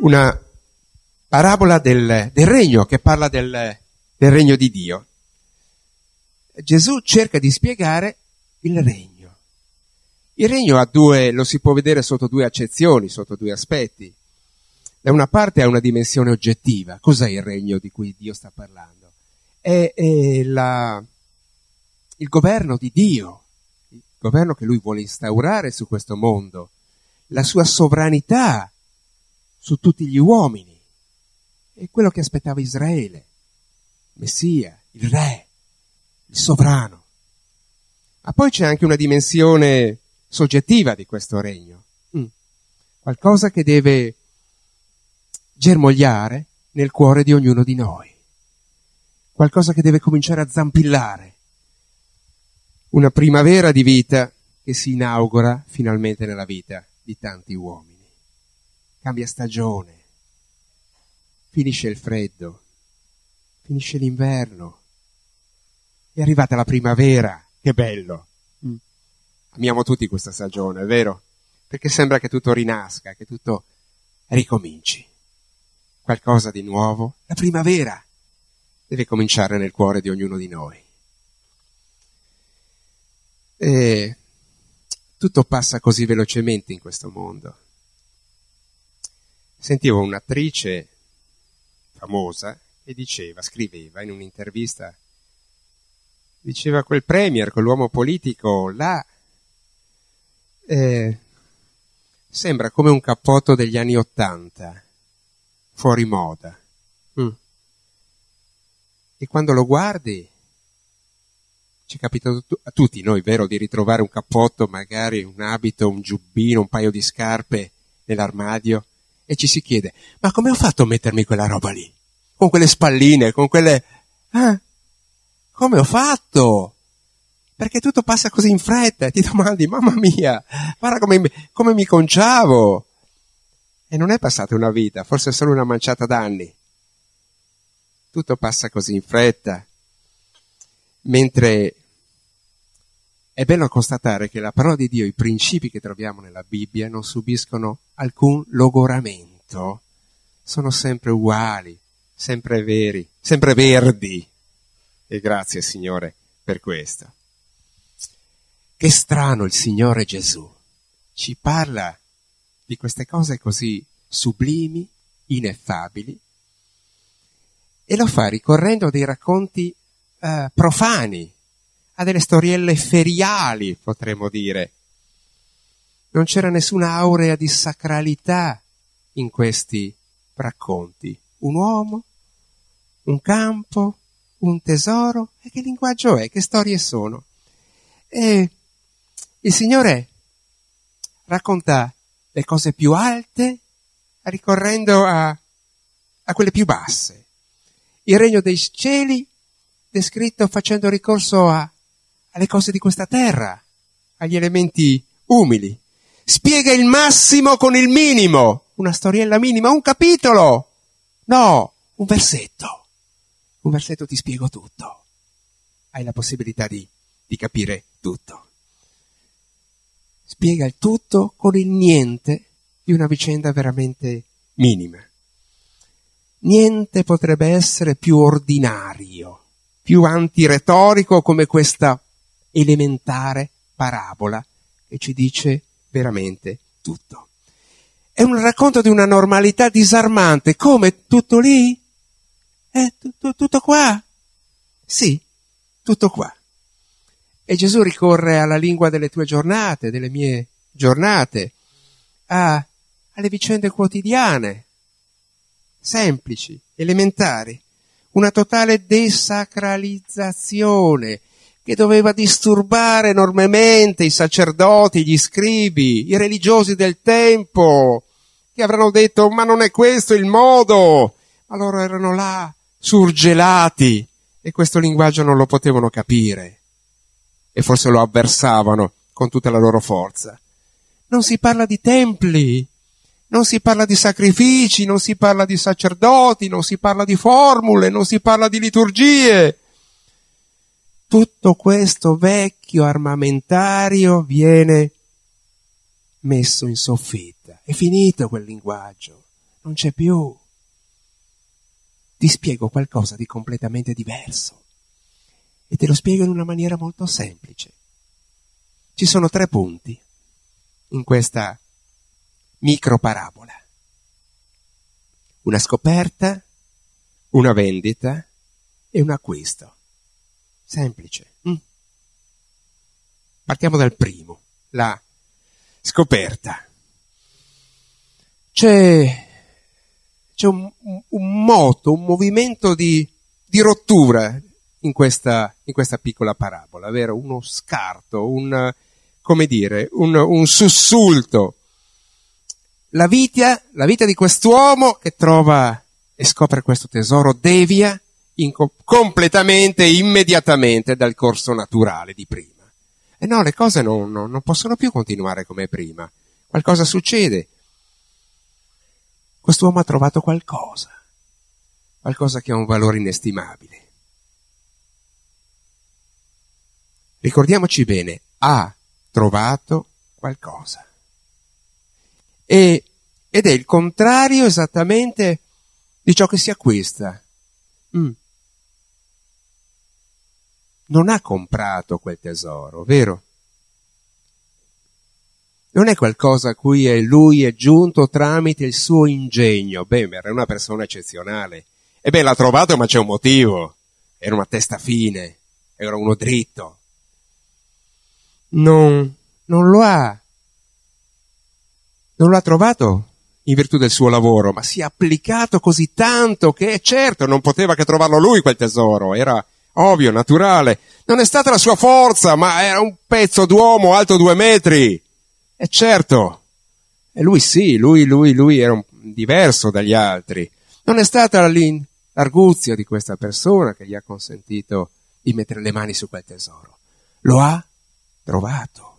Una parabola del, del regno che parla del, del regno di Dio. Gesù cerca di spiegare il regno. Il regno due, lo si può vedere sotto due accezioni, sotto due aspetti. Da una parte ha una dimensione oggettiva. Cos'è il regno di cui Dio sta parlando? È, è la, il governo di Dio, il governo che lui vuole instaurare su questo mondo, la sua sovranità su tutti gli uomini. È quello che aspettava Israele, Messia, il re, il sovrano. Ma poi c'è anche una dimensione soggettiva di questo regno, mm. qualcosa che deve germogliare nel cuore di ognuno di noi, qualcosa che deve cominciare a zampillare, una primavera di vita che si inaugura finalmente nella vita di tanti uomini cambia stagione, finisce il freddo, finisce l'inverno, è arrivata la primavera, che bello. Mm. Amiamo tutti questa stagione, è vero? Perché sembra che tutto rinasca, che tutto ricominci. Qualcosa di nuovo, la primavera deve cominciare nel cuore di ognuno di noi. E tutto passa così velocemente in questo mondo sentivo un'attrice famosa che diceva, scriveva in un'intervista, diceva quel premier, quell'uomo politico là, eh, sembra come un cappotto degli anni Ottanta, fuori moda. Mm. E quando lo guardi, ci è capitato a tutti noi, vero, di ritrovare un cappotto, magari un abito, un giubbino, un paio di scarpe nell'armadio e ci si chiede, ma come ho fatto a mettermi quella roba lì? Con quelle spalline, con quelle... Eh? Come ho fatto? Perché tutto passa così in fretta e ti domandi, mamma mia, guarda come, come mi conciavo. E non è passata una vita, forse solo una manciata d'anni. Tutto passa così in fretta. Mentre è bello constatare che la parola di Dio, i principi che troviamo nella Bibbia non subiscono alcun logoramento, sono sempre uguali, sempre veri, sempre verdi. E grazie Signore per questo. Che strano il Signore Gesù. Ci parla di queste cose così sublimi, ineffabili, e lo fa ricorrendo a dei racconti uh, profani, a delle storielle feriali, potremmo dire. Non c'era nessuna aurea di sacralità in questi racconti. Un uomo, un campo, un tesoro. E che linguaggio è? Che storie sono? E il Signore racconta le cose più alte ricorrendo a, a quelle più basse. Il regno dei cieli descritto facendo ricorso a alle cose di questa terra, agli elementi umili. Spiega il massimo con il minimo, una storiella minima, un capitolo. No, un versetto. Un versetto ti spiego tutto. Hai la possibilità di, di capire tutto. Spiega il tutto con il niente di una vicenda veramente minima. Niente potrebbe essere più ordinario, più antiretorico come questa elementare parabola che ci dice veramente tutto. È un racconto di una normalità disarmante, come tutto lì? Eh, tutto, tutto qua? Sì, tutto qua. E Gesù ricorre alla lingua delle tue giornate, delle mie giornate, a, alle vicende quotidiane. semplici, elementari, una totale desacralizzazione che doveva disturbare enormemente i sacerdoti, gli scribi, i religiosi del tempo, che avranno detto ma non è questo il modo. Allora erano là, surgelati, e questo linguaggio non lo potevano capire. E forse lo avversavano con tutta la loro forza. Non si parla di templi, non si parla di sacrifici, non si parla di sacerdoti, non si parla di formule, non si parla di liturgie. Tutto questo vecchio armamentario viene messo in soffitta. È finito quel linguaggio, non c'è più. Ti spiego qualcosa di completamente diverso e te lo spiego in una maniera molto semplice. Ci sono tre punti in questa microparabola. Una scoperta, una vendita e un acquisto. Semplice. Mm. Partiamo dal primo, la scoperta. C'è, c'è un, un, moto, un movimento di, di rottura in questa, in questa, piccola parabola, vero? Uno scarto, un, come dire, un, un sussulto. La vita, la vita di quest'uomo che trova e scopre questo tesoro devia in, completamente, immediatamente dal corso naturale di prima. E no, le cose non, non, non possono più continuare come prima. Qualcosa succede. Quest'uomo ha trovato qualcosa, qualcosa che ha un valore inestimabile. Ricordiamoci bene, ha trovato qualcosa. E, ed è il contrario esattamente di ciò che si acquista. Mm. Non ha comprato quel tesoro, vero? Non è qualcosa a cui lui è giunto tramite il suo ingegno. Beh, era una persona eccezionale. E beh, l'ha trovato ma c'è un motivo. Era una testa fine, era uno dritto non, non lo ha, non lo ha trovato in virtù del suo lavoro, ma si è applicato così tanto che certo non poteva che trovarlo lui quel tesoro, era ovvio, naturale. Non è stata la sua forza, ma era un pezzo d'uomo alto due metri. E certo, e lui sì, lui, lui, lui era un, diverso dagli altri. Non è stata l'arguzia di questa persona che gli ha consentito di mettere le mani su quel tesoro. Lo ha trovato.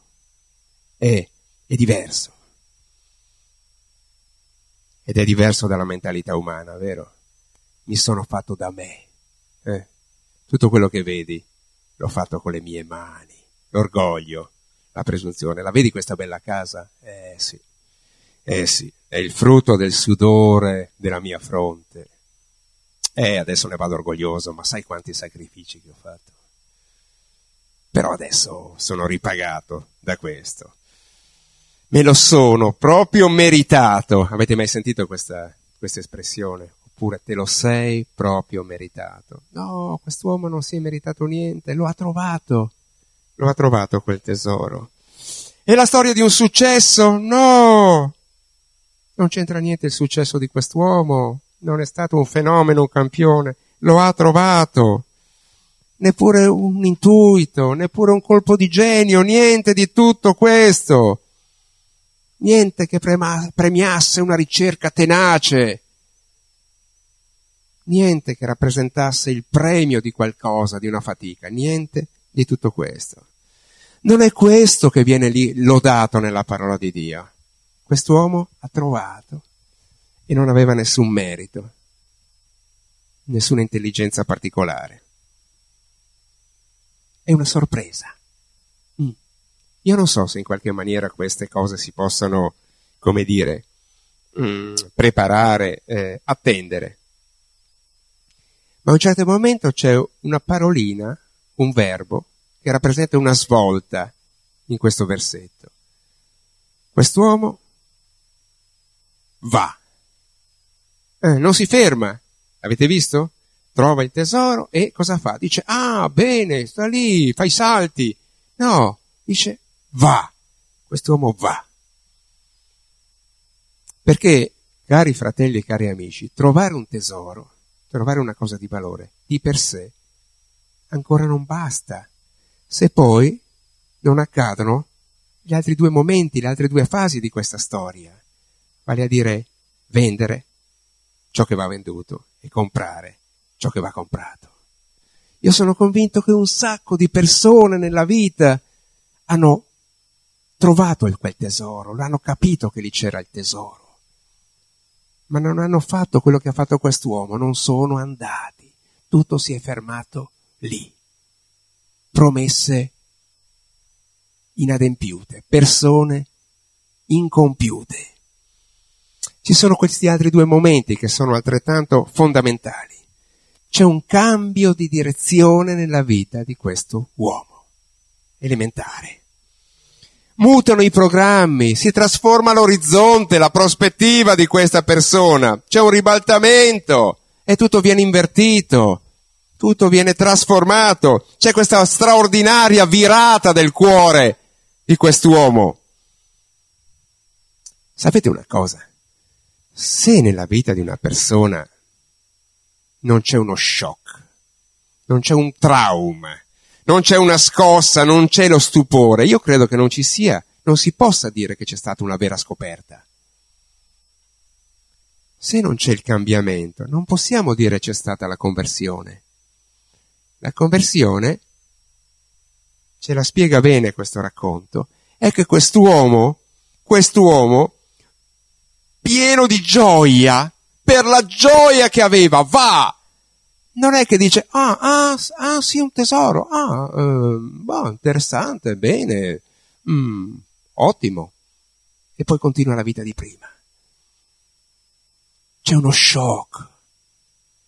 È, è diverso. Ed è diverso dalla mentalità umana, vero? Mi sono fatto da me. Eh? Tutto quello che vedi l'ho fatto con le mie mani. L'orgoglio, la presunzione. La vedi questa bella casa? Eh sì. Eh sì, è il frutto del sudore della mia fronte. Eh, adesso ne vado orgoglioso, ma sai quanti sacrifici che ho fatto? Però adesso sono ripagato da questo. Me lo sono proprio meritato. Avete mai sentito questa, questa espressione? Oppure te lo sei proprio meritato. No, quest'uomo non si è meritato niente, lo ha trovato. Lo ha trovato quel tesoro. È la storia di un successo? No! Non c'entra niente il successo di quest'uomo. Non è stato un fenomeno, un campione. Lo ha trovato neppure un intuito, neppure un colpo di genio, niente di tutto questo. Niente che premiasse una ricerca tenace, niente che rappresentasse il premio di qualcosa, di una fatica, niente di tutto questo. Non è questo che viene lì lodato nella parola di Dio. Quest'uomo ha trovato e non aveva nessun merito, nessuna intelligenza particolare è una sorpresa. Mm. Io non so se in qualche maniera queste cose si possano, come dire, mm, preparare, eh, attendere. Ma a un certo momento c'è una parolina, un verbo, che rappresenta una svolta in questo versetto. Quest'uomo va. Eh, non si ferma. Avete visto? trova il tesoro e cosa fa? Dice, ah, bene, sta lì, fai salti. No, dice, va. Quest'uomo va. Perché Cari fratelli e cari amici, trovare un tesoro, trovare una cosa di valore, di per sé, ancora non basta. Se poi non accadono gli altri due momenti, le altre due fasi di questa storia, vale a dire vendere ciò che va venduto e comprare ciò che va comprato. Io sono convinto che un sacco di persone nella vita hanno trovato quel tesoro, l'hanno capito che lì c'era il tesoro, ma non hanno fatto quello che ha fatto quest'uomo, non sono andati, tutto si è fermato lì. Promesse inadempiute, persone incompiute. Ci sono questi altri due momenti che sono altrettanto fondamentali. C'è un cambio di direzione nella vita di questo uomo, elementare. Mutano i programmi, si trasforma l'orizzonte, la prospettiva di questa persona, c'è un ribaltamento e tutto viene invertito, tutto viene trasformato, c'è questa straordinaria virata del cuore di quest'uomo. Sapete una cosa? Se nella vita di una persona non c'è uno shock, non c'è un trauma, non c'è una scossa, non c'è lo stupore, io credo che non ci sia, non si possa dire che c'è stata una vera scoperta. Se non c'è il cambiamento, non possiamo dire c'è stata la conversione. La conversione ce la spiega bene questo racconto, è che quest'uomo, quest'uomo, pieno di gioia, per la gioia che aveva, va! Non è che dice, ah, ah, ah sì, un tesoro, ah, eh, boh, interessante, bene, mm, ottimo. E poi continua la vita di prima. C'è uno shock,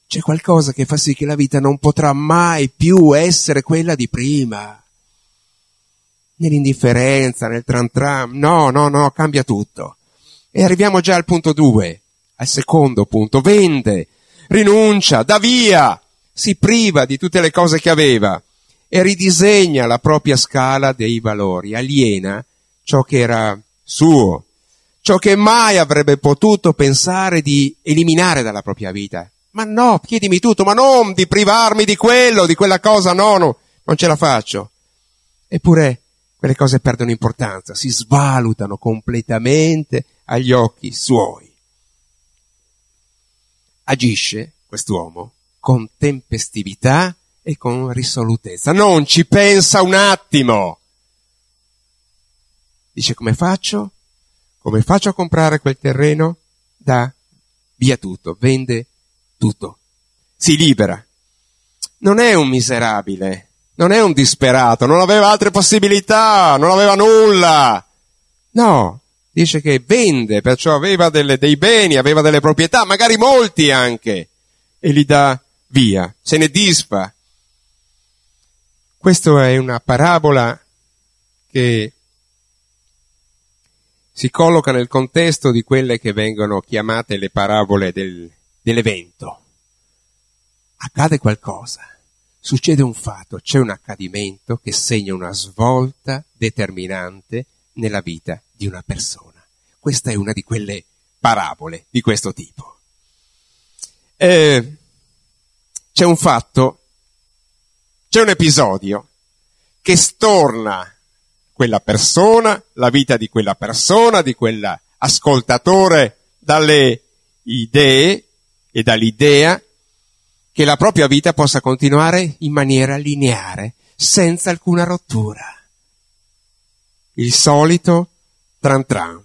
c'è qualcosa che fa sì che la vita non potrà mai più essere quella di prima nell'indifferenza, nel tram tram. No, no, no, cambia tutto. E arriviamo già al punto due, al secondo punto. Vende, rinuncia, dà via, si priva di tutte le cose che aveva e ridisegna la propria scala dei valori, aliena ciò che era suo, ciò che mai avrebbe potuto pensare di eliminare dalla propria vita. Ma no, chiedimi tutto, ma non di privarmi di quello, di quella cosa, no, no, non ce la faccio. Eppure quelle cose perdono importanza, si svalutano completamente agli occhi suoi. Agisce quest'uomo con tempestività e con risolutezza, non ci pensa un attimo. Dice come faccio? Come faccio a comprare quel terreno? Da via tutto, vende tutto, si libera. Non è un miserabile, non è un disperato, non aveva altre possibilità, non aveva nulla. No, dice che vende, perciò aveva delle, dei beni, aveva delle proprietà, magari molti anche, e li dà via, se ne disfa. Questa è una parabola che si colloca nel contesto di quelle che vengono chiamate le parabole del, dell'evento. Accade qualcosa succede un fatto, c'è un accadimento che segna una svolta determinante nella vita di una persona. Questa è una di quelle parabole di questo tipo. Eh, c'è un fatto, c'è un episodio che storna quella persona, la vita di quella persona, di quell'ascoltatore dalle idee e dall'idea che la propria vita possa continuare in maniera lineare, senza alcuna rottura. Il solito tran tran,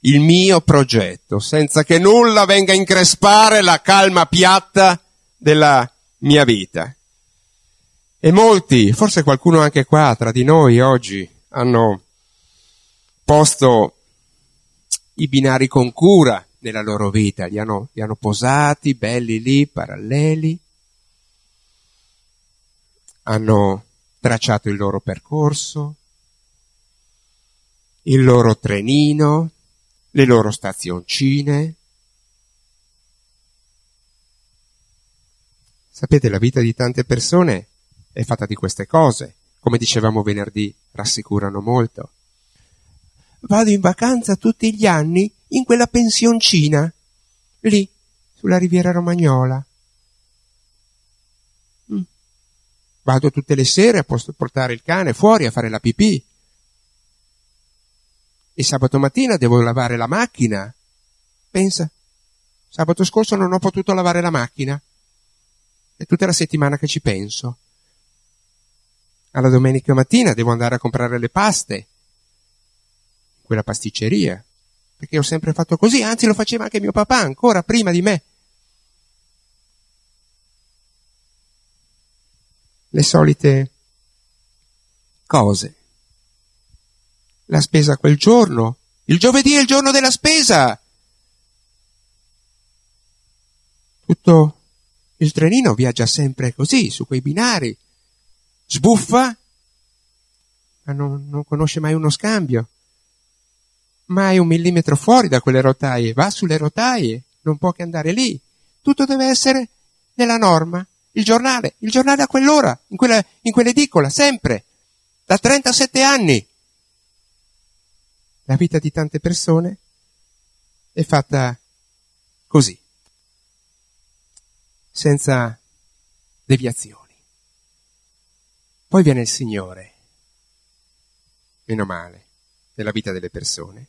il mio progetto, senza che nulla venga a increspare la calma piatta della mia vita. E molti, forse qualcuno anche qua tra di noi oggi, hanno posto i binari con cura nella loro vita, li hanno, li hanno posati belli lì, paralleli, hanno tracciato il loro percorso, il loro trenino, le loro stazioncine. Sapete, la vita di tante persone è fatta di queste cose. Come dicevamo venerdì, rassicurano molto. Vado in vacanza tutti gli anni in quella pensioncina. lì, sulla riviera romagnola. Mm. Vado tutte le sere a portare il cane fuori a fare la pipì. E sabato mattina devo lavare la macchina. Pensa, sabato scorso non ho potuto lavare la macchina. È tutta la settimana che ci penso. Alla domenica mattina devo andare a comprare le paste. Quella pasticceria. Perché ho sempre fatto così, anzi lo faceva anche mio papà, ancora prima di me. Le solite cose la spesa quel giorno. Il giovedì è il giorno della spesa. Tutto il trenino viaggia sempre così, su quei binari. Sbuffa, ma non, non conosce mai uno scambio. Mai un millimetro fuori da quelle rotaie. Va sulle rotaie, non può che andare lì. Tutto deve essere nella norma. Il giornale, il giornale a quell'ora, in, quella, in quell'edicola, sempre. Da 37 anni. La vita di tante persone è fatta così, senza deviazioni. Poi viene il Signore, meno male, nella vita delle persone.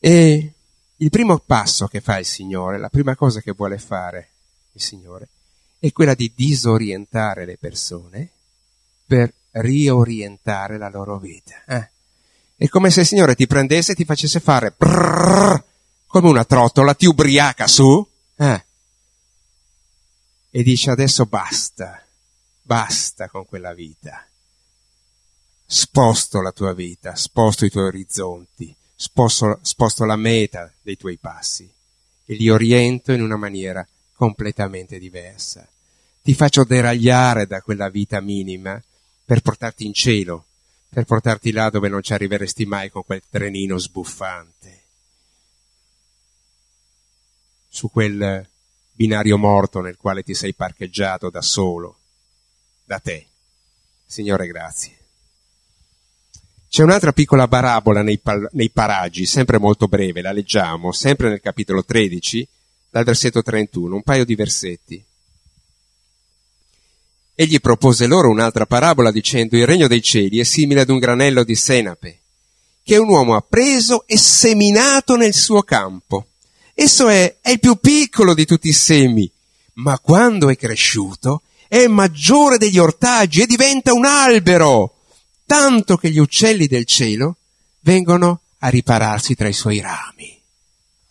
E il primo passo che fa il Signore, la prima cosa che vuole fare il Signore, è quella di disorientare le persone per riorientare la loro vita. Eh? È come se il Signore ti prendesse e ti facesse fare brrr, come una trottola, ti ubriaca su eh? e dice adesso basta, basta con quella vita. Sposto la tua vita, sposto i tuoi orizzonti, sposto, sposto la meta dei tuoi passi e li oriento in una maniera completamente diversa. Ti faccio deragliare da quella vita minima per portarti in cielo, per portarti là dove non ci arriveresti mai con quel trenino sbuffante, su quel binario morto nel quale ti sei parcheggiato da solo, da te. Signore, grazie. C'è un'altra piccola parabola nei, nei, paraggi, sempre molto breve, la leggiamo, sempre nel capitolo 13, dal versetto 31, un paio di versetti. Egli propose loro un'altra parabola dicendo il regno dei cieli è simile ad un granello di senape che un uomo ha preso e seminato nel suo campo. Esso è, è il più piccolo di tutti i semi, ma quando è cresciuto è maggiore degli ortaggi e diventa un albero, tanto che gli uccelli del cielo vengono a ripararsi tra i suoi rami.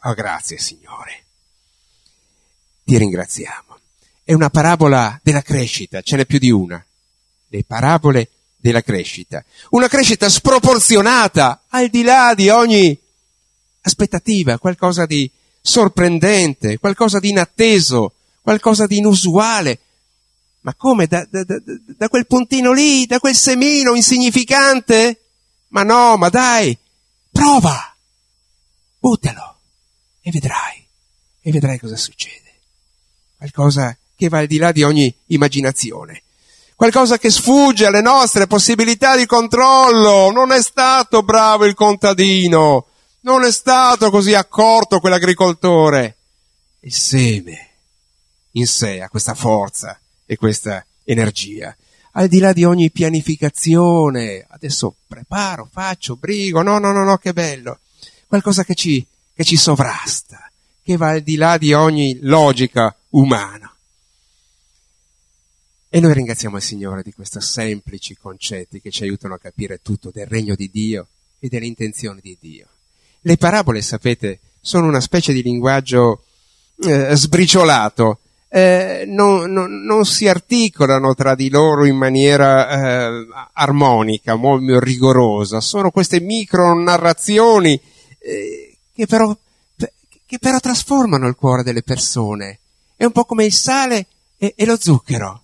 Oh, grazie Signore. Ti ringraziamo è una parabola della crescita, ce n'è più di una. Le parabole della crescita. Una crescita sproporzionata, al di là di ogni aspettativa, qualcosa di sorprendente, qualcosa di inatteso, qualcosa di inusuale. Ma come? Da, da, da, da quel puntino lì, da quel semino insignificante? Ma no, ma dai, prova, buttalo e vedrai, e vedrai cosa succede. Qualcosa che va al di là di ogni immaginazione. Qualcosa che sfugge alle nostre possibilità di controllo. Non è stato bravo il contadino, non è stato così accorto quell'agricoltore. Il seme in sé ha questa forza e questa energia. Al di là di ogni pianificazione, adesso preparo, faccio, brigo, no, no, no, no, che bello. Qualcosa che ci, che ci sovrasta, che va al di là di ogni logica umana. E noi ringraziamo il Signore di questi semplici concetti che ci aiutano a capire tutto del regno di Dio e delle intenzioni di Dio. Le parabole, sapete, sono una specie di linguaggio eh, sbriciolato, eh, non, non, non, si articolano tra di loro in maniera eh, armonica, molto rigorosa, sono queste micro narrazioni eh, che, però, che però trasformano il cuore delle persone. È un po' come il sale e, e lo zucchero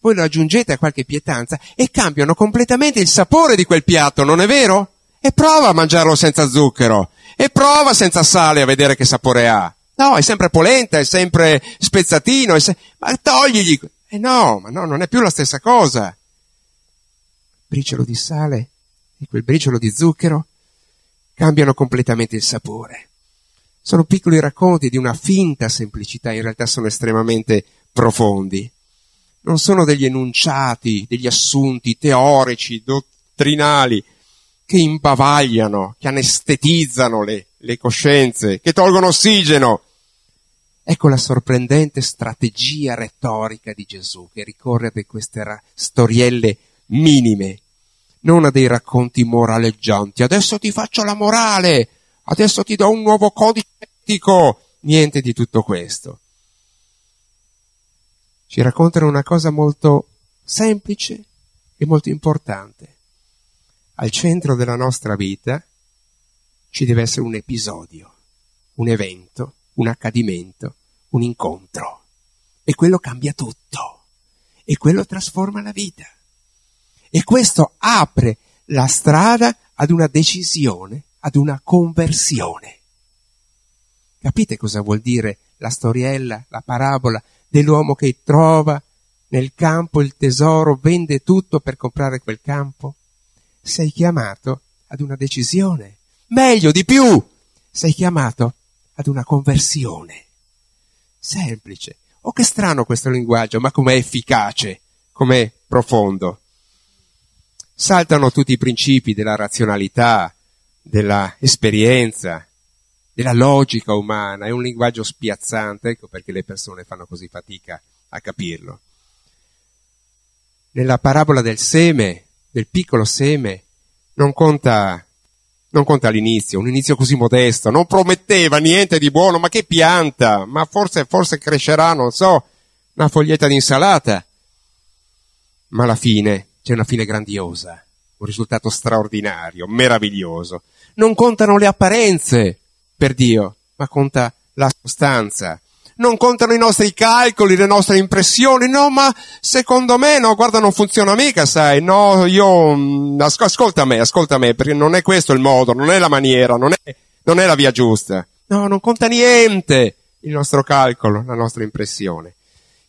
voi lo aggiungete a qualche pietanza e cambiano completamente il sapore di quel piatto, non è vero? E prova a mangiarlo senza zucchero, e prova senza sale a vedere che sapore ha. No, è sempre polenta, è sempre spezzatino, è se... ma togligli. Eh no, ma no, non è più la stessa cosa. Briciolo di sale e quel briciolo di zucchero cambiano completamente il sapore. Sono piccoli racconti di una finta semplicità, in realtà sono estremamente profondi. Non sono degli enunciati, degli assunti teorici, dottrinali, che imbavagliano, che anestetizzano le, le coscienze, che tolgono ossigeno. Ecco la sorprendente strategia retorica di Gesù che ricorre a queste ra- storielle minime, non a dei racconti moraleggianti. Adesso ti faccio la morale, adesso ti do un nuovo codice etico, niente di tutto questo. Ci raccontano una cosa molto semplice e molto importante. Al centro della nostra vita ci deve essere un episodio, un evento, un accadimento, un incontro. E quello cambia tutto. E quello trasforma la vita. E questo apre la strada ad una decisione ad una conversione. Capite cosa vuol dire la storiella, la parabola dell'uomo che trova nel campo il tesoro, vende tutto per comprare quel campo? Sei chiamato ad una decisione. Meglio, di più, sei chiamato ad una conversione. Semplice. Oh, che strano questo linguaggio, ma com'è efficace, com'è profondo. Saltano tutti i principi della razionalità, della esperienza, della logica umana, è un linguaggio spiazzante, ecco perché le persone fanno così fatica a capirlo. Nella parabola del seme, del piccolo seme, non conta, non conta l'inizio, un inizio così modesto, non prometteva niente di buono, ma che pianta, ma forse, forse crescerà, non so, una foglietta di insalata. Ma alla fine c'è una fine grandiosa, un risultato straordinario, meraviglioso non contano le apparenze per Dio, ma conta la sostanza. Non contano i nostri calcoli, le nostre impressioni, no, ma secondo me, no, guarda, non funziona mica, sai, no, io, mm, ascolta me, ascolta me, perché non è questo il modo, non è la maniera, non è, non è la via giusta. No, non conta niente il nostro calcolo, la nostra impressione.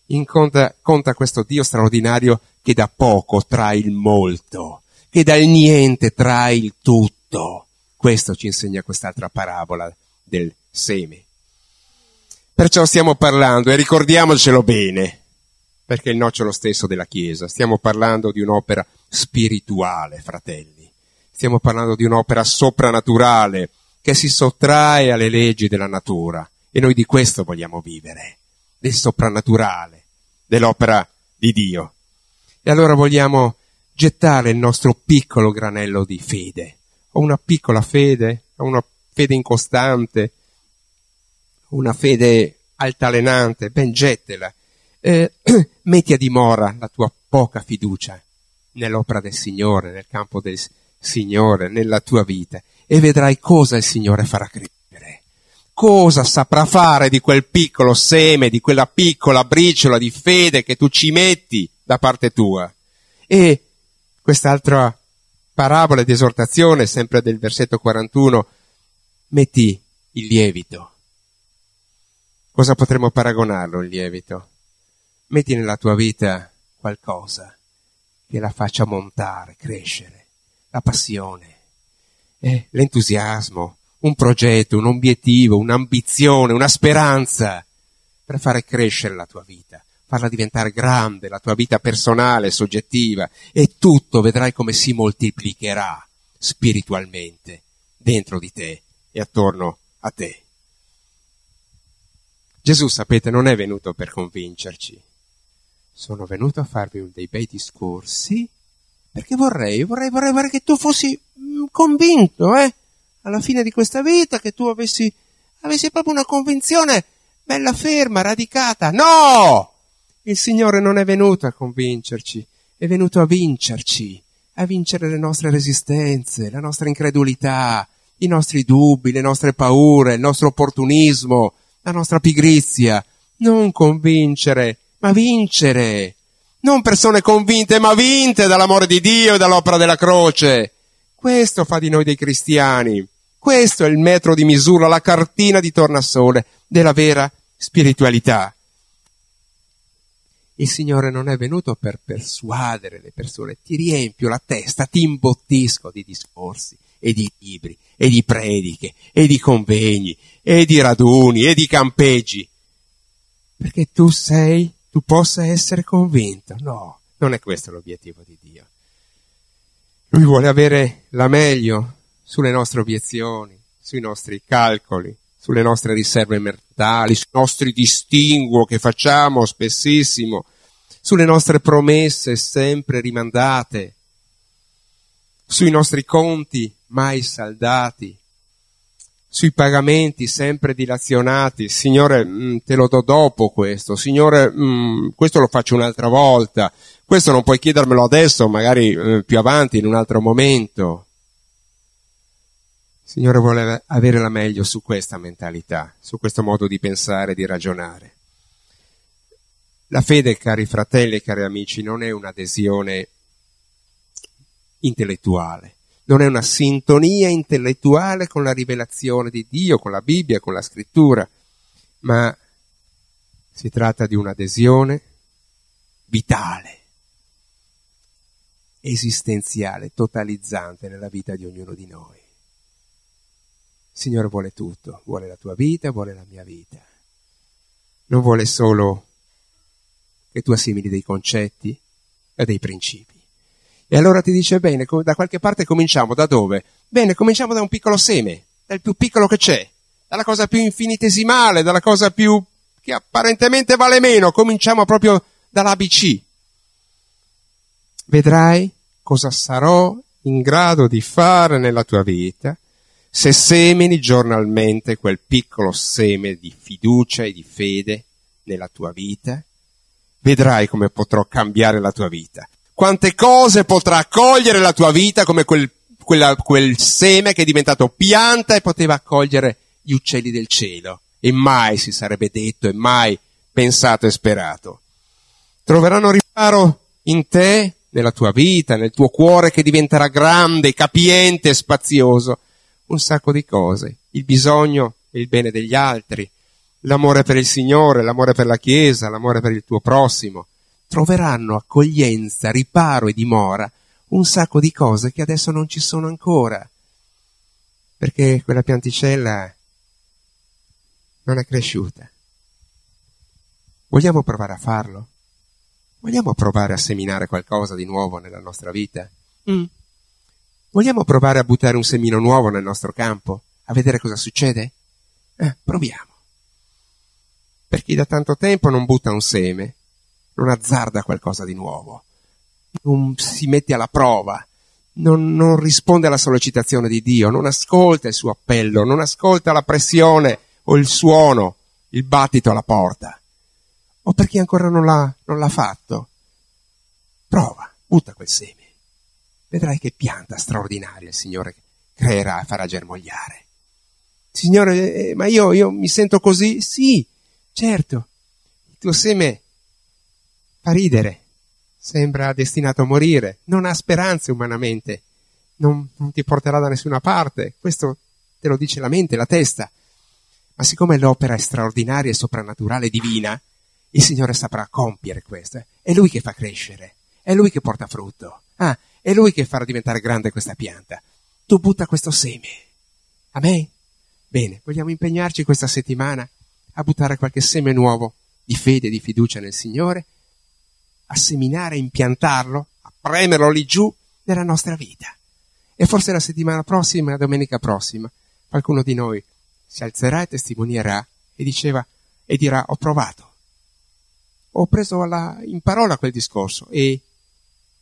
In conta, conta questo Dio straordinario che da poco trae il molto, che dal niente trae il tutto. Questo ci insegna quest'altra parabola del seme. Perciò stiamo parlando, e ricordiamocelo bene, perché è il nocciolo stesso della Chiesa, stiamo parlando di un'opera spirituale, fratelli. Stiamo parlando di un'opera soprannaturale che si sottrae alle leggi della natura. E noi di questo vogliamo vivere, del soprannaturale, dell'opera di Dio. E allora vogliamo gettare il nostro piccolo granello di fede ho una piccola fede, ho una fede incostante, una fede altalenante, ben gettela. Eh, metti a dimora la tua poca fiducia nell'opera del Signore, nel campo del Signore, nella tua vita e vedrai cosa il Signore farà crescere. Cosa saprà fare di quel piccolo seme, di quella piccola briciola di fede che tu ci metti da parte tua. E quest'altra parabola di esortazione, sempre del versetto 41, metti il lievito. Cosa potremmo paragonarlo il lievito? Metti nella tua vita qualcosa che la faccia montare, crescere, la passione, eh, l'entusiasmo, un progetto, un obiettivo, un'ambizione, una speranza per fare crescere la tua vita farla diventare grande, la tua vita personale, soggettiva, e tutto vedrai come si moltiplicherà spiritualmente dentro di te e attorno a te. Gesù, sapete, non è venuto per convincerci. Sono venuto a farvi dei bei discorsi perché vorrei, vorrei, vorrei, vorrei che tu fossi mm, convinto, eh? Alla fine di questa vita, che tu avessi, avessi proprio una convinzione bella ferma, radicata. No! Il Signore non è venuto a convincerci, è venuto a vincerci, a vincere le nostre resistenze, la nostra incredulità, i nostri dubbi, le nostre paure, il nostro opportunismo, la nostra pigrizia. Non convincere, ma vincere. Non persone convinte, ma vinte dall'amore di Dio e dall'opera della croce. Questo fa di noi dei cristiani. Questo è il metro di misura, la cartina di tornasole della vera spiritualità. Il Signore non è venuto per persuadere le persone, ti riempio la testa, ti imbottisco di discorsi e di libri e di prediche e di convegni e di raduni e di campeggi. Perché tu sei, tu possa essere convinto. No, non è questo l'obiettivo di Dio. Lui vuole avere la meglio sulle nostre obiezioni, sui nostri calcoli, sulle nostre riserve mentali, sui nostri distinguo che facciamo spessissimo, sulle nostre promesse sempre rimandate, sui nostri conti mai saldati, sui pagamenti sempre dilazionati. Signore, mm, te lo do dopo questo. Signore, mm, questo lo faccio un'altra volta. Questo non puoi chiedermelo adesso, magari eh, più avanti, in un altro momento. Signore vuole avere la meglio su questa mentalità, su questo modo di pensare di ragionare. La fede, cari fratelli e cari amici, non è un'adesione intellettuale, non è una sintonia intellettuale con la rivelazione di Dio, con la Bibbia, con la scrittura, ma si tratta di un'adesione vitale, esistenziale, totalizzante nella vita di ognuno di noi. Signore vuole tutto, vuole la tua vita, vuole la mia vita. Non vuole solo che tu assimili dei concetti e dei principi. E allora ti dice, bene, da qualche parte cominciamo, da dove? Bene, cominciamo da un piccolo seme, dal più piccolo che c'è, dalla cosa più infinitesimale, dalla cosa più che apparentemente vale meno, cominciamo proprio dall'ABC. Vedrai cosa sarò in grado di fare nella tua vita se semini giornalmente quel piccolo seme di fiducia e di fede nella tua vita, vedrai come potrò cambiare la tua vita. Quante cose potrà accogliere la tua vita come quel, quella, quel seme che è diventato pianta e poteva accogliere gli uccelli del cielo. E mai si sarebbe detto e mai pensato e sperato. Troveranno riparo in te, nella tua vita, nel tuo cuore che diventerà grande, capiente e spazioso un sacco di cose, il bisogno e il bene degli altri, l'amore per il Signore, l'amore per la Chiesa, l'amore per il tuo prossimo. Troveranno accoglienza, riparo e dimora un sacco di cose che adesso non ci sono ancora, perché quella pianticella non è cresciuta. Vogliamo provare a farlo? Vogliamo provare a seminare qualcosa di nuovo nella nostra vita? Mm. Vogliamo provare a buttare un semino nuovo nel nostro campo? A vedere cosa succede? Eh, proviamo. Per chi da tanto tempo non butta un seme, non azzarda qualcosa di nuovo, non si mette alla prova, non, non risponde alla sollecitazione di Dio, non ascolta il suo appello, non ascolta la pressione o il suono, il battito alla porta. O per chi ancora non l'ha, non l'ha fatto, prova, butta quel seme vedrai che pianta straordinaria il Signore creerà e farà germogliare. Signore, eh, ma io, io mi sento così? Sì, certo. Il tuo seme fa ridere, sembra destinato a morire, non ha speranze umanamente, non, non ti porterà da nessuna parte. Questo te lo dice la mente, la testa. Ma siccome l'opera è straordinaria e soprannaturale, divina, il Signore saprà compiere questo. È Lui che fa crescere, è Lui che porta frutto. Ah, è Lui che farà diventare grande questa pianta. Tu butta questo seme. Amen? Bene, vogliamo impegnarci questa settimana a buttare qualche seme nuovo di fede di fiducia nel Signore, a seminare, impiantarlo, a premerlo lì giù nella nostra vita. E forse la settimana prossima, la domenica prossima, qualcuno di noi si alzerà e testimonierà e diceva e dirà ho provato. Ho preso alla, in parola quel discorso e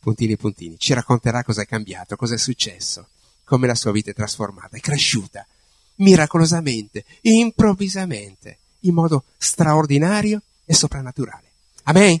puntini puntini, ci racconterà cosa è cambiato, cosa è successo, come la sua vita è trasformata, è cresciuta, miracolosamente, improvvisamente, in modo straordinario e soprannaturale. Amen.